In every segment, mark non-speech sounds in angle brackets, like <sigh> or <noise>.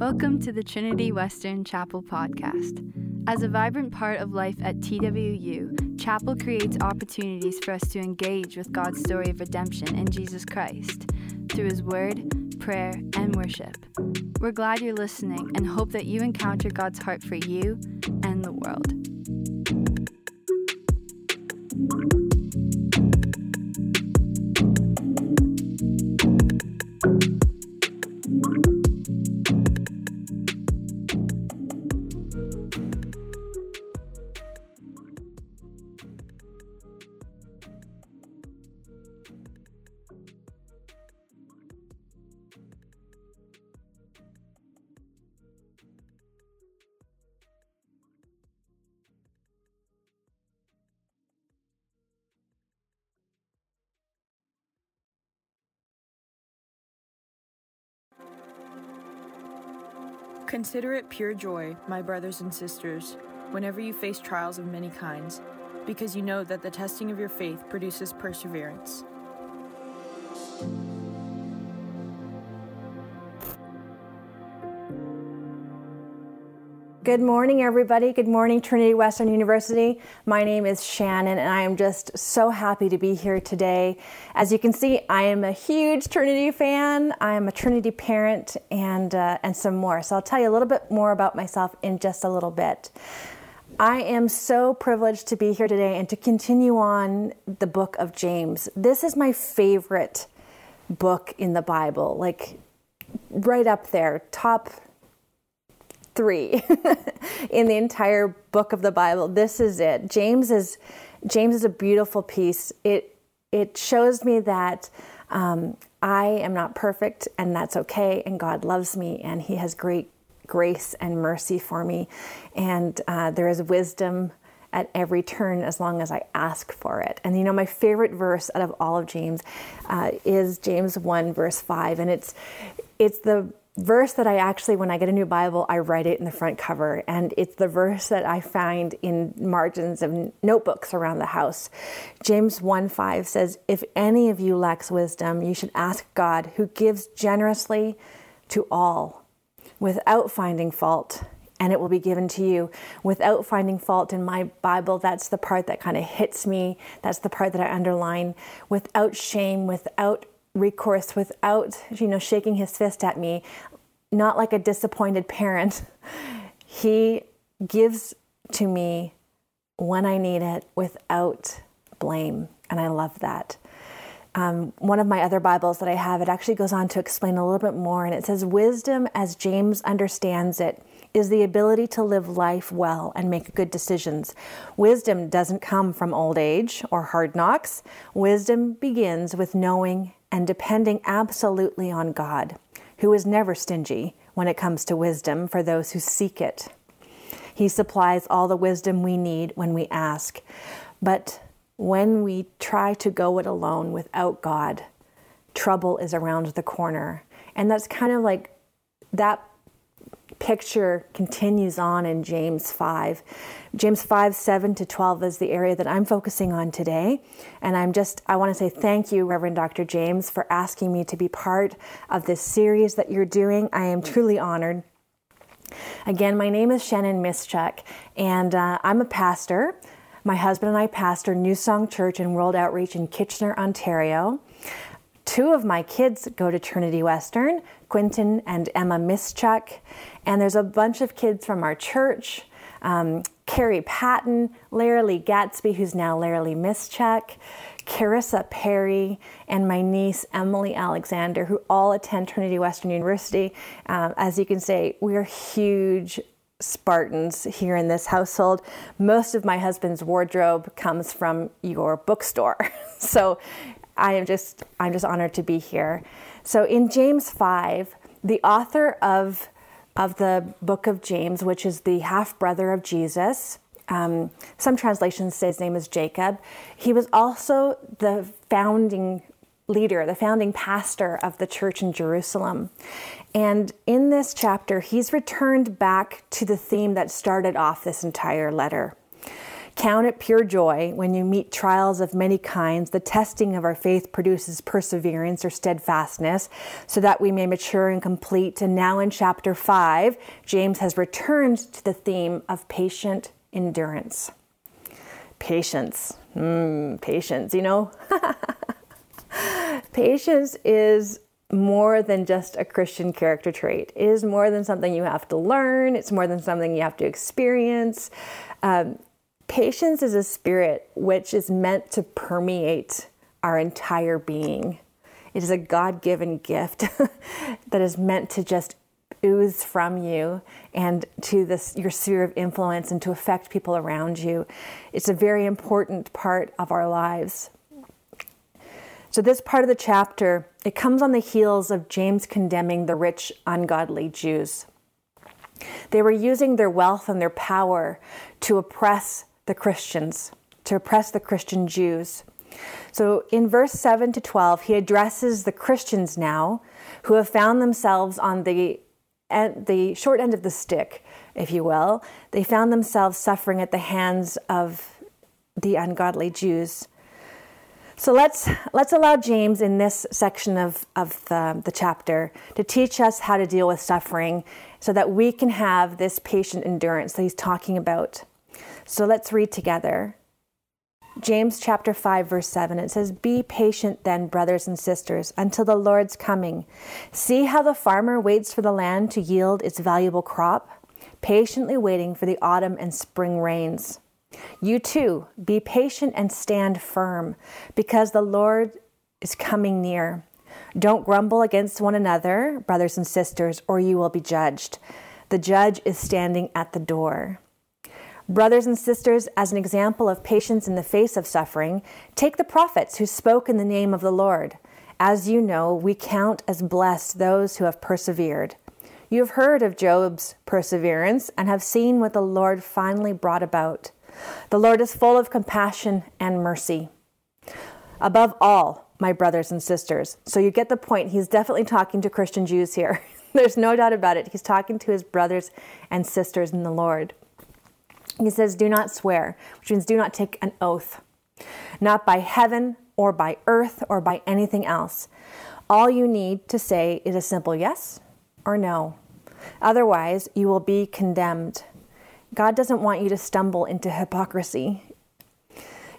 Welcome to the Trinity Western Chapel podcast. As a vibrant part of life at TWU, Chapel creates opportunities for us to engage with God's story of redemption in Jesus Christ through His Word, prayer, and worship. We're glad you're listening and hope that you encounter God's heart for you and the world. Consider it pure joy, my brothers and sisters, whenever you face trials of many kinds, because you know that the testing of your faith produces perseverance. Good morning, everybody. Good morning, Trinity Western University. My name is Shannon, and I am just so happy to be here today. As you can see, I am a huge Trinity fan. I am a Trinity parent, and uh, and some more. So I'll tell you a little bit more about myself in just a little bit. I am so privileged to be here today and to continue on the book of James. This is my favorite book in the Bible, like right up there, top three <laughs> in the entire book of the Bible. This is it. James is James is a beautiful piece. It it shows me that um, I am not perfect, and that's okay. And God loves me, and He has great grace and mercy for me, and uh, there is wisdom at every turn as long as I ask for it. And you know, my favorite verse out of all of James uh, is James 1, verse 5. And it's it's the verse that I actually, when I get a new Bible, I write it in the front cover. And it's the verse that I find in margins of notebooks around the house. James 1 5 says, If any of you lacks wisdom, you should ask God, who gives generously to all without finding fault. And it will be given to you without finding fault. In my Bible, that's the part that kind of hits me. That's the part that I underline. Without shame, without recourse without you know shaking his fist at me not like a disappointed parent <laughs> he gives to me when i need it without blame and i love that um, one of my other bibles that i have it actually goes on to explain a little bit more and it says wisdom as james understands it is the ability to live life well and make good decisions. Wisdom doesn't come from old age or hard knocks. Wisdom begins with knowing and depending absolutely on God, who is never stingy when it comes to wisdom for those who seek it. He supplies all the wisdom we need when we ask. But when we try to go it alone without God, trouble is around the corner. And that's kind of like that picture continues on in James 5. James 5, 7 to 12 is the area that I'm focusing on today. And I'm just, I want to say thank you, Reverend Dr. James, for asking me to be part of this series that you're doing. I am truly honored. Again, my name is Shannon Mischuk, and uh, I'm a pastor. My husband and I pastor New Song Church and World Outreach in Kitchener, Ontario. Two of my kids go to Trinity Western, Quinton and Emma Mischuk, and there's a bunch of kids from our church. Um, Carrie Patton, Larry Lee Gatsby, who's now Lee Mischuk, Carissa Perry, and my niece Emily Alexander, who all attend Trinity Western University. Um, as you can say, we're huge Spartans here in this household. Most of my husband's wardrobe comes from your bookstore. <laughs> so I am just I'm just honored to be here. So in James 5, the author of of the book of James, which is the half brother of Jesus. Um, some translations say his name is Jacob. He was also the founding leader, the founding pastor of the church in Jerusalem. And in this chapter, he's returned back to the theme that started off this entire letter. Count it pure joy when you meet trials of many kinds. The testing of our faith produces perseverance or steadfastness, so that we may mature and complete. And now in chapter 5, James has returned to the theme of patient endurance. Patience. Mm, patience, you know? <laughs> patience is more than just a Christian character trait. It is more than something you have to learn, it's more than something you have to experience. Um, patience is a spirit which is meant to permeate our entire being. It is a God given gift <laughs> that is meant to just ooze from you and to this your sphere of influence and to affect people around you. It's a very important part of our lives. So this part of the chapter, it comes on the heels of James condemning the rich ungodly Jews. They were using their wealth and their power to oppress the Christians, to oppress the Christian Jews. So in verse 7 to 12, he addresses the Christians now who have found themselves on the, at the short end of the stick, if you will. They found themselves suffering at the hands of the ungodly Jews. So let's let's allow James in this section of, of the, the chapter to teach us how to deal with suffering so that we can have this patient endurance that he's talking about. So let's read together. James chapter 5 verse 7 it says be patient then brothers and sisters until the Lord's coming see how the farmer waits for the land to yield its valuable crop patiently waiting for the autumn and spring rains you too, be patient and stand firm, because the Lord is coming near. Don't grumble against one another, brothers and sisters, or you will be judged. The judge is standing at the door. Brothers and sisters, as an example of patience in the face of suffering, take the prophets who spoke in the name of the Lord. As you know, we count as blessed those who have persevered. You have heard of Job's perseverance and have seen what the Lord finally brought about. The Lord is full of compassion and mercy. Above all, my brothers and sisters. So you get the point. He's definitely talking to Christian Jews here. <laughs> There's no doubt about it. He's talking to his brothers and sisters in the Lord. He says, Do not swear, which means do not take an oath, not by heaven or by earth or by anything else. All you need to say is a simple yes or no. Otherwise, you will be condemned. God doesn't want you to stumble into hypocrisy.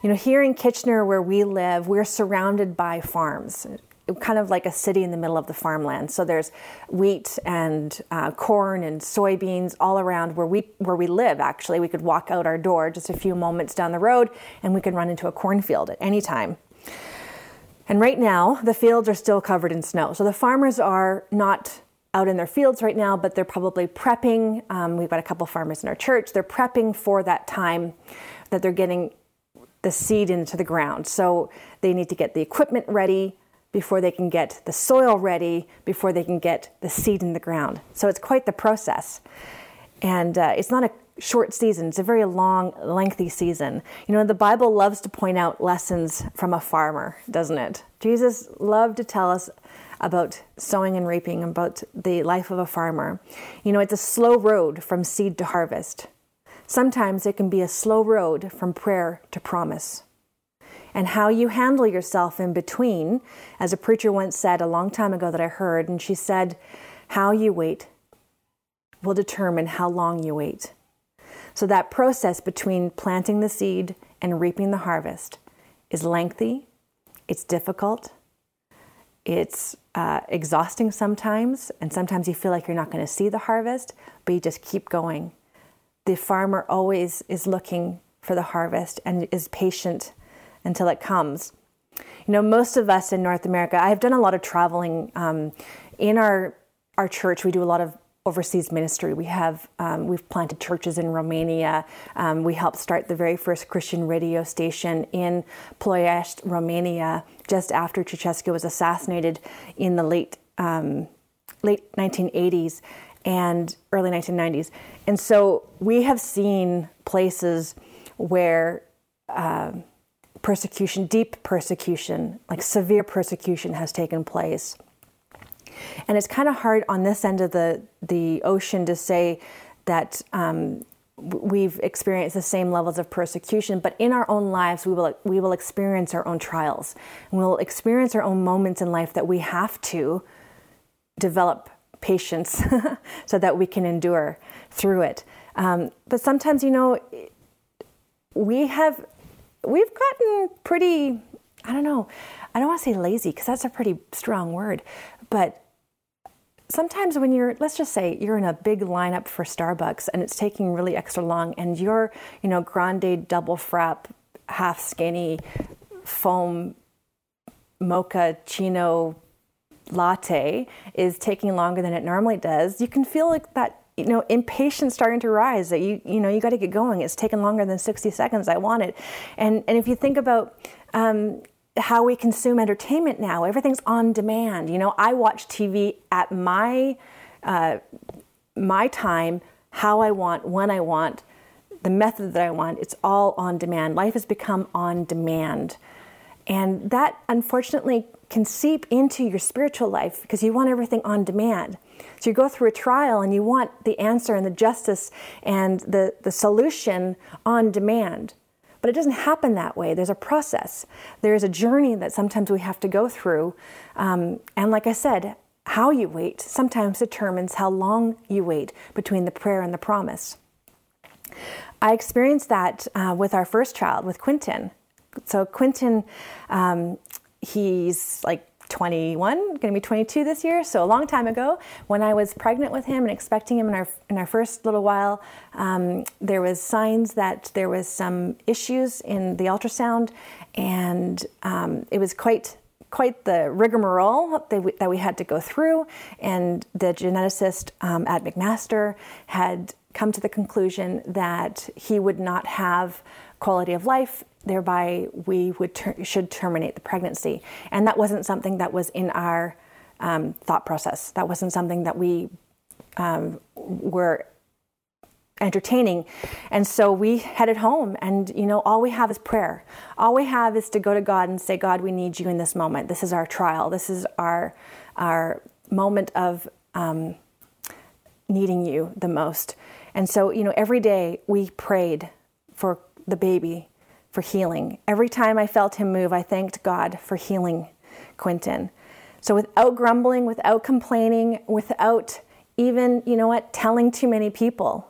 You know, here in Kitchener, where we live, we're surrounded by farms, kind of like a city in the middle of the farmland. So there's wheat and uh, corn and soybeans all around where we where we live. Actually, we could walk out our door just a few moments down the road, and we could run into a cornfield at any time. And right now, the fields are still covered in snow. So the farmers are not out in their fields right now, but they're probably prepping. Um, we've got a couple farmers in our church. They're prepping for that time that they're getting the seed into the ground. So they need to get the equipment ready before they can get the soil ready, before they can get the seed in the ground. So it's quite the process. And uh, it's not a short season, it's a very long, lengthy season. You know, the Bible loves to point out lessons from a farmer, doesn't it? Jesus loved to tell us about sowing and reaping, about the life of a farmer. You know, it's a slow road from seed to harvest. Sometimes it can be a slow road from prayer to promise. And how you handle yourself in between, as a preacher once said a long time ago that I heard, and she said, How you wait will determine how long you wait. So that process between planting the seed and reaping the harvest is lengthy, it's difficult, it's uh, exhausting sometimes, and sometimes you feel like you're not going to see the harvest, but you just keep going. The farmer always is looking for the harvest and is patient until it comes. You know, most of us in North America, I've done a lot of traveling. Um, in our our church, we do a lot of overseas ministry. We have um, we've planted churches in Romania. Um, we helped start the very first Christian radio station in Ploiești, Romania, just after Ceausescu was assassinated in the late um, late 1980s and early 1990s. And so we have seen places where. Uh, persecution, deep persecution, like severe persecution, has taken place. And it's kind of hard on this end of the, the ocean to say that um, we've experienced the same levels of persecution, but in our own lives, we will, we will experience our own trials. And we'll experience our own moments in life that we have to develop patience <laughs> so that we can endure through it. Um, but sometimes, you know, we have, we've gotten pretty, I don't know, I don't want to say lazy because that's a pretty strong word, but sometimes when you're let's just say you're in a big lineup for Starbucks and it's taking really extra long and your you know grande double frap half skinny foam mocha chino latte is taking longer than it normally does you can feel like that you know impatience starting to rise that you you know you got to get going it's taken longer than 60 seconds i want it and and if you think about um, how we consume entertainment now. Everything's on demand. You know, I watch TV at my uh, my time, how I want, when I want, the method that I want. It's all on demand. Life has become on demand, and that unfortunately can seep into your spiritual life because you want everything on demand. So you go through a trial and you want the answer and the justice and the, the solution on demand. But it doesn't happen that way. There's a process, there's a journey that sometimes we have to go through. Um, and like I said, how you wait sometimes determines how long you wait between the prayer and the promise. I experienced that uh, with our first child, with Quinton. So, Quinton, um, he's like 21, going to be 22 this year. So a long time ago, when I was pregnant with him and expecting him in our in our first little while, um, there was signs that there was some issues in the ultrasound, and um, it was quite quite the rigmarole that we, that we, had to go through. And the geneticist um, at McMaster had come to the conclusion that he would not have quality of life thereby we would ter- should terminate the pregnancy. And that wasn't something that was in our um, thought process. That wasn't something that we um, were entertaining. And so we headed home and you know all we have is prayer. All we have is to go to God and say God, we need you in this moment. This is our trial. This is our our moment of um, needing you the most. And so, you know, every day we prayed for the baby for healing. Every time I felt him move, I thanked God for healing Quinton. So without grumbling, without complaining, without even, you know what, telling too many people,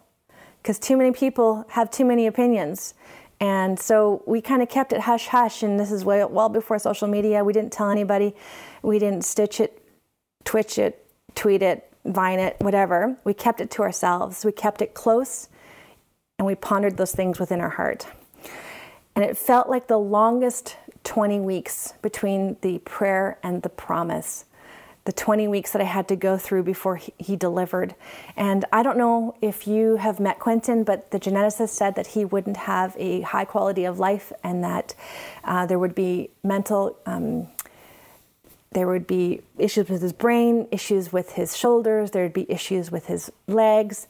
because too many people have too many opinions. And so we kind of kept it hush hush, and this is well, well before social media. We didn't tell anybody. We didn't stitch it, twitch it, tweet it, vine it, whatever. We kept it to ourselves. We kept it close, and we pondered those things within our heart. And it felt like the longest 20 weeks between the prayer and the promise. The 20 weeks that I had to go through before he, delivered. And I don't know if you have met Quentin, but the geneticist said that he wouldn't have a high quality of life and that uh, there would be mental um, there would be issues with his brain, issues with his shoulders, there would be issues with his legs.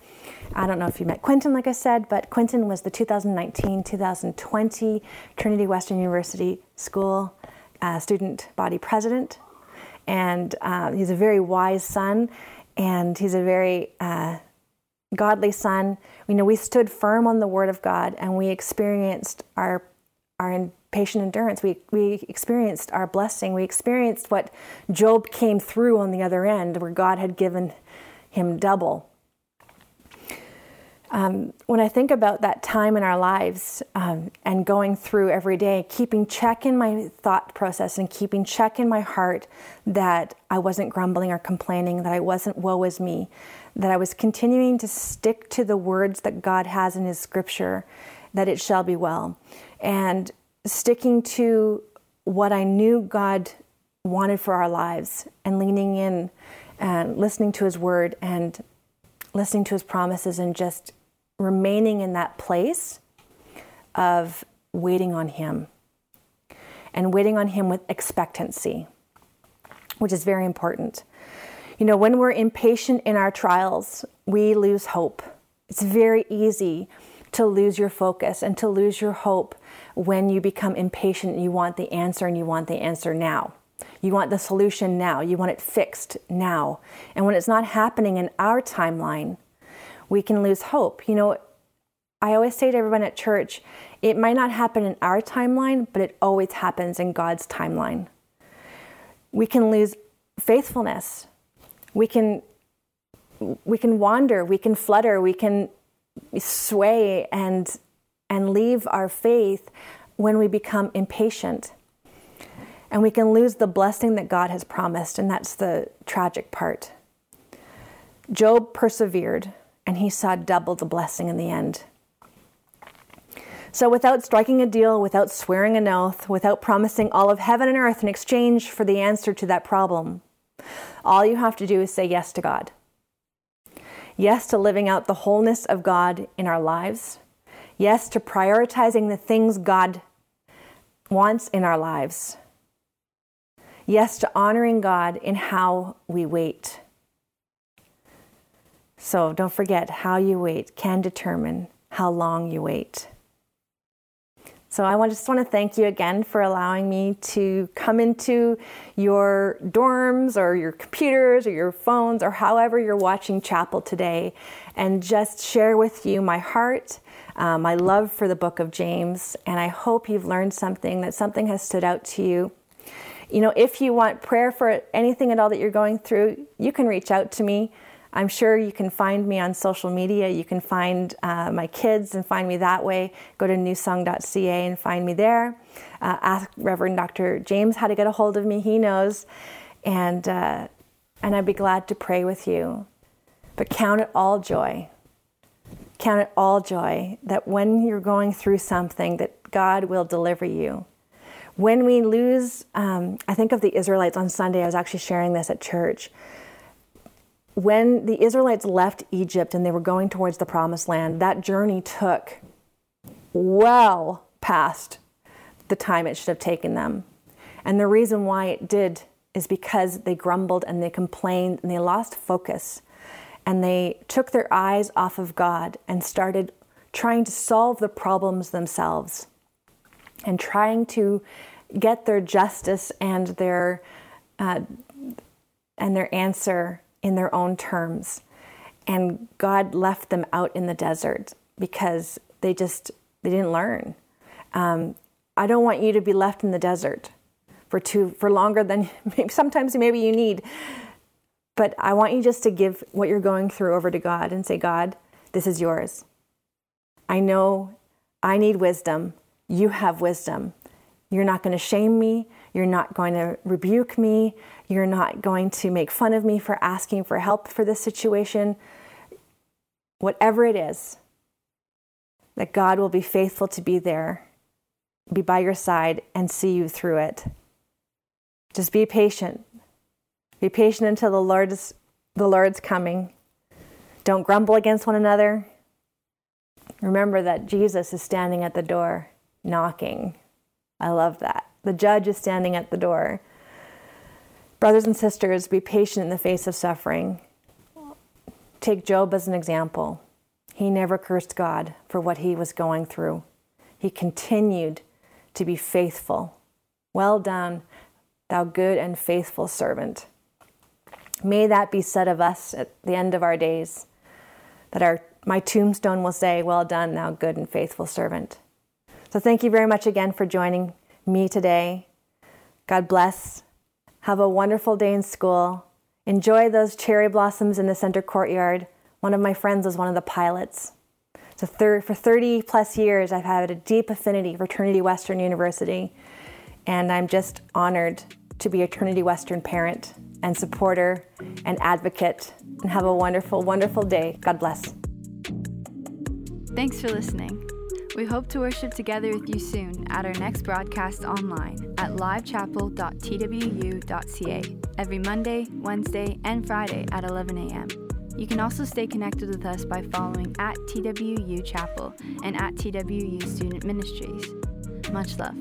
I don't know if you met Quentin, like I said, but Quentin was the 2019 2020 Trinity Western University School uh, student body president. And uh, he's a very wise son, and he's a very uh, godly son. You know, we stood firm on the Word of God, and we experienced our our patient endurance. We, we experienced our blessing. We experienced what Job came through on the other end, where God had given him double. Um, when I think about that time in our lives um, and going through every day, keeping check in my thought process and keeping check in my heart that I wasn't grumbling or complaining, that I wasn't woe is me, that I was continuing to stick to the words that God has in His scripture, that it shall be well. And sticking to what I knew God wanted for our lives and leaning in and listening to His word and listening to His promises and just remaining in that place of waiting on Him and waiting on Him with expectancy, which is very important. You know, when we're impatient in our trials, we lose hope. It's very easy to lose your focus and to lose your hope when you become impatient you want the answer and you want the answer now. You want the solution now. You want it fixed now. And when it's not happening in our timeline, we can lose hope. You know, I always say to everyone at church, it might not happen in our timeline, but it always happens in God's timeline. We can lose faithfulness. We can we can wander, we can flutter, we can sway and and leave our faith when we become impatient. And we can lose the blessing that God has promised, and that's the tragic part. Job persevered, and he saw double the blessing in the end. So, without striking a deal, without swearing an oath, without promising all of heaven and earth in exchange for the answer to that problem, all you have to do is say yes to God. Yes to living out the wholeness of God in our lives. Yes to prioritizing the things God wants in our lives. Yes to honoring God in how we wait. So don't forget, how you wait can determine how long you wait. So I just want to thank you again for allowing me to come into your dorms or your computers or your phones or however you're watching chapel today and just share with you my heart, uh, my love for the book of James. And I hope you've learned something, that something has stood out to you. You know, if you want prayer for anything at all that you're going through, you can reach out to me. I'm sure you can find me on social media. You can find uh, my kids and find me that way. Go to newsong.ca and find me there. Uh, ask Reverend Dr. James how to get a hold of me. He knows. And, uh, and I'd be glad to pray with you. But count it all joy. Count it all joy that when you're going through something, that God will deliver you. When we lose, um, I think of the Israelites on Sunday. I was actually sharing this at church when the Israelites left Egypt and they were going towards the promised land, that journey took well past the time it should have taken them. And the reason why it did is because they grumbled and they complained and they lost focus. And they took their eyes off of God and started trying to solve the problems themselves and trying to get their justice and their uh, and their answer in their own terms. And God left them out in the desert because they just they didn't learn. Um, I don't want you to be left in the desert for too for longer than <laughs> maybe sometimes maybe you need. But I want you just to give what you're going through over to God and say, God, this is yours. I know I need wisdom. You have wisdom. You're not going to shame me. You're not going to rebuke me. You're not going to make fun of me for asking for help for this situation. Whatever it is, that God will be faithful to be there, be by your side, and see you through it. Just be patient. Be patient until the Lord's, the Lord's coming. Don't grumble against one another. Remember that Jesus is standing at the door knocking. I love that. The judge is standing at the door. Brothers and sisters, be patient in the face of suffering. Take Job as an example. He never cursed God for what he was going through. He continued to be faithful. Well done, thou good and faithful servant. May that be said of us at the end of our days, that our, my tombstone will say, Well done, thou good and faithful servant. So thank you very much again for joining me today. God bless. Have a wonderful day in school. Enjoy those cherry blossoms in the center courtyard. One of my friends was one of the pilots. So thir- for 30 plus years, I've had a deep affinity for Trinity Western University, and I'm just honored to be a Trinity Western parent and supporter and advocate. And have a wonderful, wonderful day. God bless. Thanks for listening. We hope to worship together with you soon at our next broadcast online at livechapel.twu.ca every Monday, Wednesday, and Friday at 11 a.m. You can also stay connected with us by following at TWU Chapel and at TWU Student Ministries. Much love.